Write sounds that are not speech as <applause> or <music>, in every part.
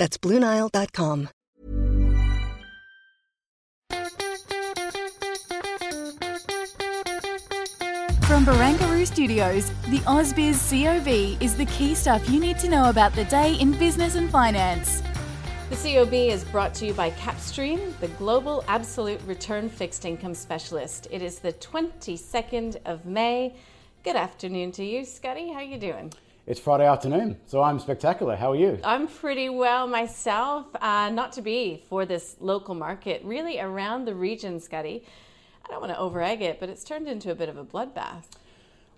That's BlueNile.com. From Barangaroo Studios, the AusBiz COB is the key stuff you need to know about the day in business and finance. The COB is brought to you by Kapstream, the global absolute return fixed income specialist. It is the 22nd of May. Good afternoon to you, Scotty. How are you doing? It's Friday afternoon, so I'm spectacular. How are you? I'm pretty well myself. Uh, not to be for this local market, really around the region, Scotty. I don't want to overegg it, but it's turned into a bit of a bloodbath.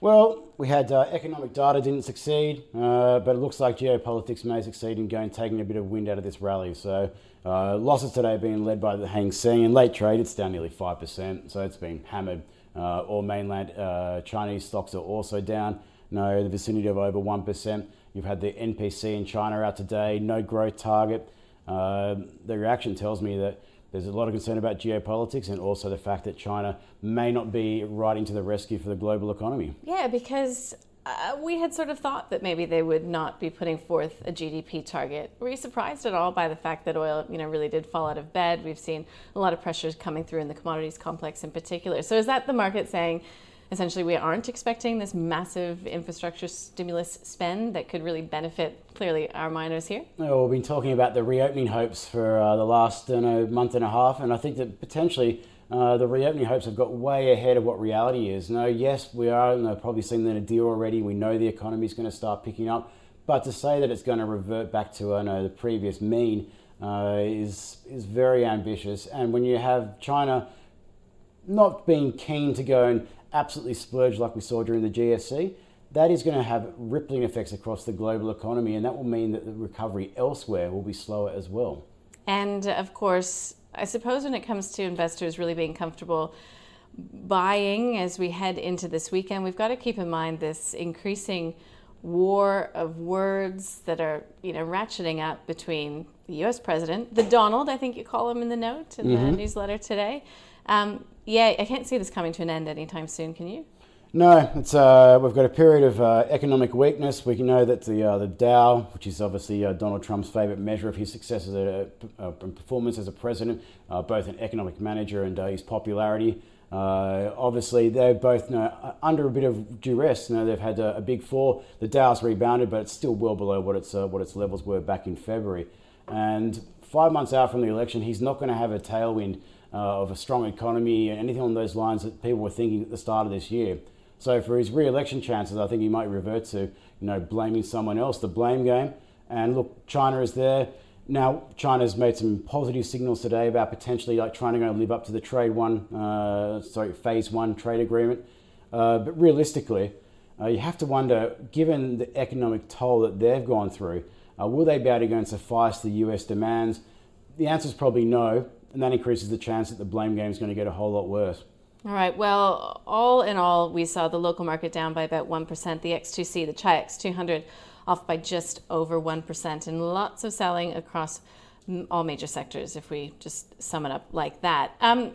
Well, we had uh, economic data didn't succeed, uh, but it looks like geopolitics may succeed in going taking a bit of wind out of this rally. So uh, losses today being led by the Hang Seng. In late trade, it's down nearly five percent, so it's been hammered. Uh, all mainland uh, Chinese stocks are also down, no, the vicinity of over one percent. You've had the NPC in China out today, no growth target. Uh, the reaction tells me that there's a lot of concern about geopolitics and also the fact that China may not be riding to the rescue for the global economy. Yeah, because uh, we had sort of thought that maybe they would not be putting forth a GDP target. Were you surprised at all by the fact that oil, you know, really did fall out of bed? We've seen a lot of pressures coming through in the commodities complex in particular. So is that the market saying? Essentially we aren't expecting this massive infrastructure stimulus spend that could really benefit clearly our miners here? Well, we've been talking about the reopening hopes for uh, the last you know, month and a half, and I think that potentially uh, the reopening hopes have got way ahead of what reality is. No, yes, we are you know, probably seeing a deal already. We know the economy is going to start picking up, but to say that it's going to revert back to uh, know, the previous mean uh, is is very ambitious. And when you have China not being keen to go and absolutely splurge like we saw during the GFC, that is going to have rippling effects across the global economy, and that will mean that the recovery elsewhere will be slower as well. And of course, I suppose when it comes to investors really being comfortable buying as we head into this weekend, we've got to keep in mind this increasing war of words that are, you know, ratcheting up between the U.S. president, the Donald, I think you call him in the note in mm-hmm. the newsletter today, um, yeah, I can't see this coming to an end anytime soon. Can you? No, it's uh, we've got a period of uh, economic weakness. We know that the uh, the Dow, which is obviously uh, Donald Trump's favourite measure of his success as a, a performance as a president, uh, both an economic manager and uh, his popularity. Uh, obviously, they're both you know, uh, under a bit of duress. You know, they've had a, a, big fall. The Dow's rebounded, but it's still well below what its uh, what its levels were back in February. And five months out from the election, he's not going to have a tailwind uh, of a strong economy and anything on those lines that people were thinking at the start of this year. So for his re-election chances, I think he might revert to you know blaming someone else, the blame game. And look, China is there now. China's made some positive signals today about potentially like trying to go live up to the trade one, uh, sorry, phase one trade agreement. Uh, but realistically, uh, you have to wonder, given the economic toll that they've gone through, uh, will they be able to go and suffice the US demands? The answer is probably no and that increases the chance that the blame game is going to get a whole lot worse. All right. Well, all in all, we saw the local market down by about 1%, the X2C, the Chi-X 200 off by just over 1%, and lots of selling across all major sectors, if we just sum it up like that. Um,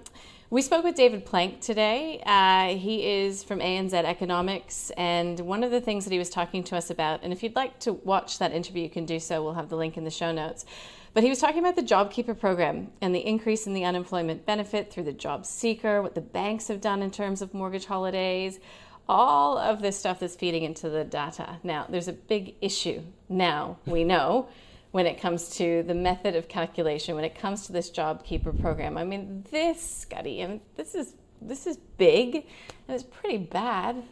we spoke with David Plank today. Uh, he is from ANZ Economics, and one of the things that he was talking to us about, and if you'd like to watch that interview, you can do so. We'll have the link in the show notes. But he was talking about the JobKeeper program and the increase in the unemployment benefit through the job seeker, what the banks have done in terms of mortgage holidays, all of this stuff that's feeding into the data. Now, there's a big issue now, we know, when it comes to the method of calculation, when it comes to this JobKeeper program. I mean, this, Scotty, I mean, this is this is big and it's pretty bad.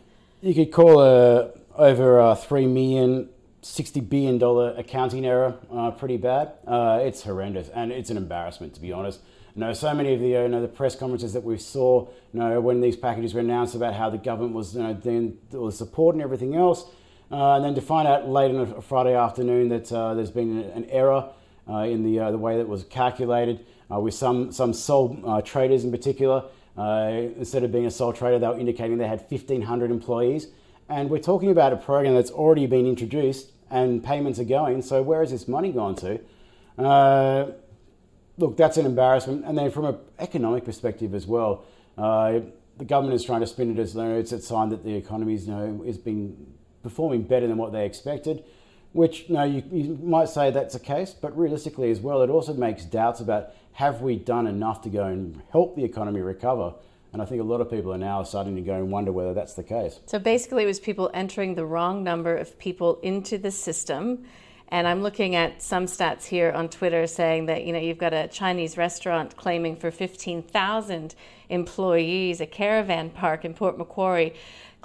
You could call a over uh, three million $60 billion accounting error, uh, pretty bad. Uh, it's horrendous and it's an embarrassment, to be honest. You know, so many of the, you know, the press conferences that we saw, you know, when these packages were announced about how the government was, you know, doing all the support and everything else, uh, and then to find out late on a Friday afternoon that uh, there's been an error uh, in the, uh, the way that was calculated, with some, some sole traders in particular. Instead of being a sole trader, they were indicating they had 1,500 employees. And we're talking about a program that's already been introduced and payments are going. So, where has this money gone to? Uh, look, that's an embarrassment. And then, from an economic perspective as well, the government is trying to spin it as though it's a sign that the economy you know, has been performing better than what they expected which you, know, you, you might say that's the case, but realistically as well, it also makes doubts about have we done enough to go and help the economy recover? And I think a lot of people are now starting to go and wonder whether that's the case. So basically, it was people entering the wrong number of people into the system. And I'm looking at some stats here on Twitter saying that you know you've got a Chinese restaurant claiming for 15,000 employees, a caravan park in Port Macquarie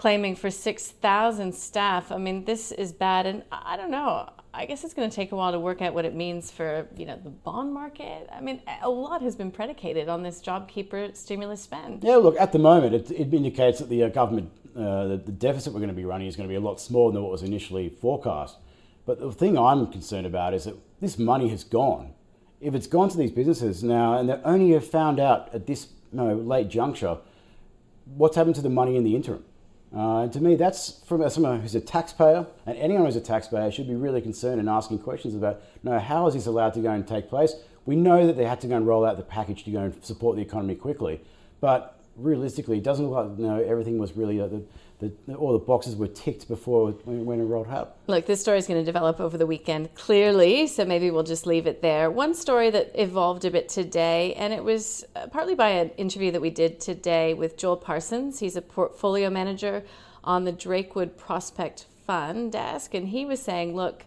claiming for 6,000 staff. I mean, this is bad. And I don't know. I guess it's going to take a while to work out what it means for you know the bond market. I mean, a lot has been predicated on this JobKeeper stimulus spend. Yeah, look, at the moment, it, it indicates that the uh, government, uh, the, the, deficit we're going to be running is going to be a lot smaller than what was initially forecast. But the thing I'm concerned about is that this money has gone. If it's gone to these businesses now, and they only have found out at this you know, late juncture, what's happened to the money in the interim? Uh, and to me, that's from someone who's a taxpayer, and anyone who's a taxpayer should be really concerned and asking questions about, no, how is this allowed to go and take place? We know that they had to go and roll out the package to go and support the economy quickly, but realistically, it doesn't look like you know, everything was really uh, the, the, all the boxes were ticked before when, when it rolled out. Look, this story is going to develop over the weekend, clearly, so maybe we'll just leave it there. One story that evolved a bit today, and it was uh, partly by an interview that we did today with Joel Parsons. He's a portfolio manager on the Drakewood Prospect Fund desk, and he was saying, look,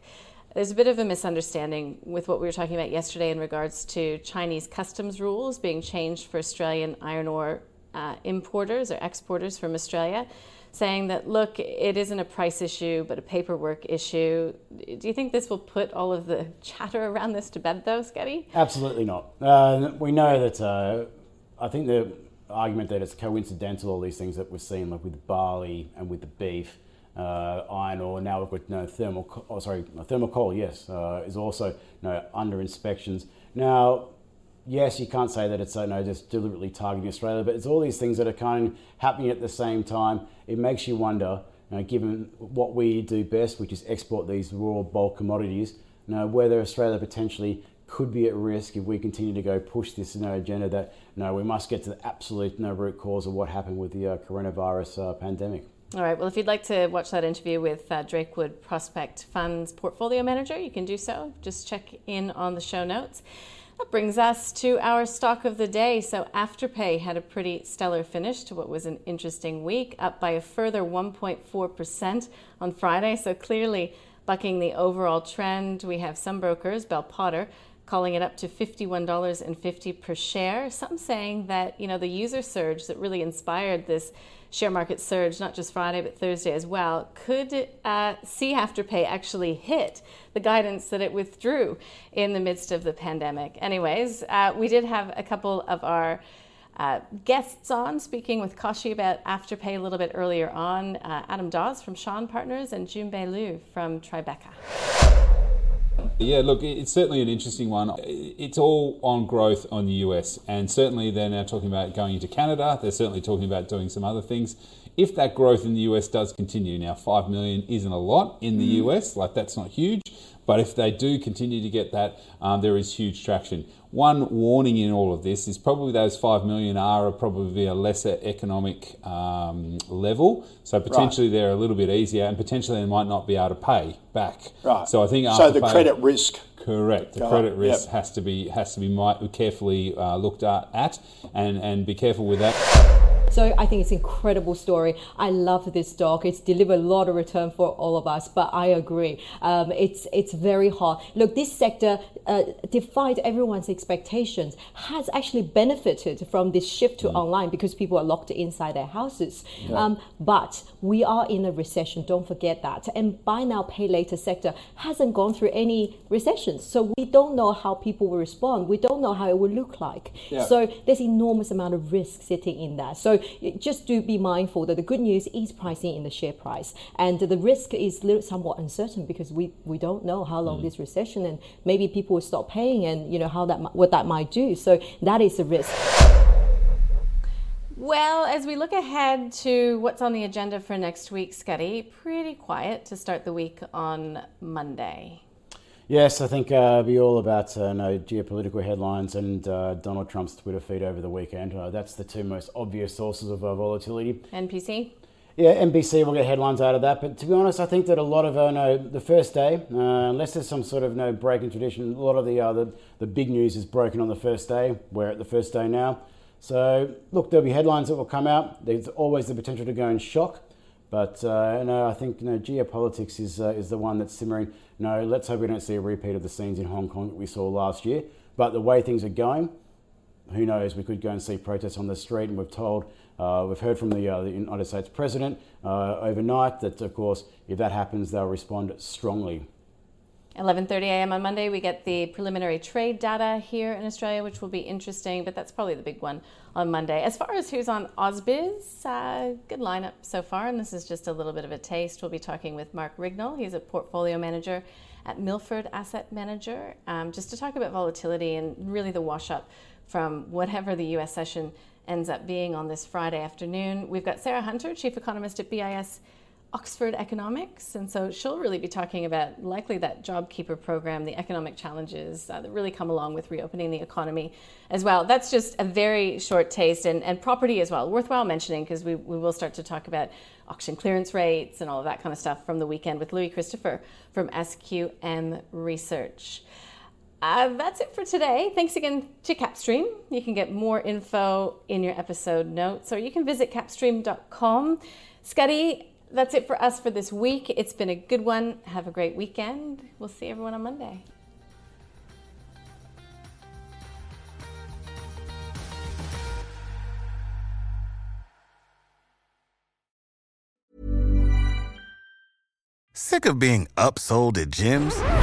there's a bit of a misunderstanding with what we were talking about yesterday in regards to Chinese customs rules being changed for Australian iron ore uh, importers or exporters from Australia saying that, look, it isn't a price issue, but a paperwork issue. Do you think this will put all of the <laughs> chatter around this to bed, though, Scotty? Absolutely not. Uh, we know that, uh, I think the argument that it's coincidental, all these things that we're seeing, like with barley and with the beef. Uh, iron ore. Now we've got know, thermal, oh, sorry, thermal coal. Yes, uh, is also you know, under inspections. Now yes, you can't say that it's you know, just deliberately targeting Australia, but it's all these things that are kind of happening at the same time. It makes you wonder, you know, given what we do best, which is export these raw bulk commodities, you know, whether Australia potentially could be at risk if we continue to go push this you know, agenda that no, we must get to the absolute you know, root cause of what happened with the uh, coronavirus uh, pandemic. All right. Well, if you'd like to watch that interview with uh, Drakewood Prospect Funds portfolio manager, you can do so. Just check in on the show notes. That brings us to our stock of the day. So, Afterpay had a pretty stellar finish to what was an interesting week, up by a further 1.4% on Friday. So, clearly bucking the overall trend. We have some brokers, Bell Potter, calling it up to $51.50 per share. Some saying that, you know, the user surge that really inspired this share market surge, not just Friday, but Thursday as well, could uh, see Afterpay actually hit the guidance that it withdrew in the midst of the pandemic. Anyways, uh, we did have a couple of our uh, guests on speaking with Kochie about Afterpay a little bit earlier on. Uh, Adam Dawes from Shaw Partners and Junbei Liu from Tribeca. Yeah, look, it's certainly an interesting one. It's all on growth on the US, and certainly they're now talking about going into Canada. They're certainly talking about doing some other things. If that growth in the US does continue, now 5 million isn't a lot in the mm. US, like that's not huge, but if they do continue to get that, um, there is huge traction. One warning in all of this is probably those 5 million are probably a lesser economic um, level. So potentially right. they're a little bit easier and potentially they might not be able to pay back. Right. So I think So the credit risk. Correct. The credit risk yep. has to be has to be carefully uh, looked at, at and, and be careful with that. So I think it's an incredible story. I love this stock. It's delivered a lot of return for all of us. But I agree, um, it's it's very hard. Look, this sector, uh, defied everyone's expectations, has actually benefited from this shift to mm. online because people are locked inside their houses. Yeah. Um, but we are in a recession. Don't forget that. And buy now, pay later sector hasn't gone through any recessions, so we don't know how people will respond. We don't know how it will look like. Yeah. So there's enormous amount of risk sitting in that. So just do be mindful that the good news is pricing in the share price, and the risk is somewhat uncertain because we, we don't know how long mm. this recession and maybe people will stop paying and you know how that what that might do. So that is a risk. Well, as we look ahead to what's on the agenda for next week, Scotty, pretty quiet to start the week on Monday. Yes, I think uh, it'll be all about uh, no, geopolitical headlines and uh, Donald Trump's Twitter feed over the weekend. Uh, that's the two most obvious sources of uh, volatility. NPC? Yeah, NPC will get headlines out of that. But to be honest, I think that a lot of uh, no, the first day, unless there's some sort of no break in tradition, a lot of the, the the big news is broken on the first day. We're at the first day now. So look, there'll be headlines that will come out. There's always the potential to go in shock. But uh, no, I think you know, geopolitics is, uh, is the one that's simmering. No, let's hope we don't see a repeat of the scenes in Hong Kong that we saw last year. But the way things are going, who knows? We could go and see protests on the street, and we've told, uh, we've heard from the, uh, the United States President uh, overnight that, of course, if that happens, they'll respond strongly. 11:30 a.m. on Monday, we get the preliminary trade data here in Australia, which will be interesting. But that's probably the big one on Monday. As far as who's on AusBiz, uh, good lineup so far, and this is just a little bit of a taste. We'll be talking with Mark Rignall. He's a portfolio manager at Milford Asset Manager, um, just to talk about volatility and really the wash up from whatever the U.S. session ends up being on this Friday afternoon. We've got Sarah Hunter, chief economist at BIS Oxford Economics, and so she'll really be talking about likely that JobKeeper program, the economic challenges uh, that really come along with reopening the economy as well. That's just a very short taste, and, and property as well. Worthwhile mentioning because we, we will start to talk about auction clearance rates and all of that kind of stuff from the weekend with Louis Christopher from SQM Research. Uh, that's it for today. Thanks again to Kapstream. You can get more info in your episode notes, or you can visit kapstream.com. Scotty, that's it for us for this week. It's been a good one. Have a great weekend. We'll see everyone on Monday. Sick of being upsold at gyms?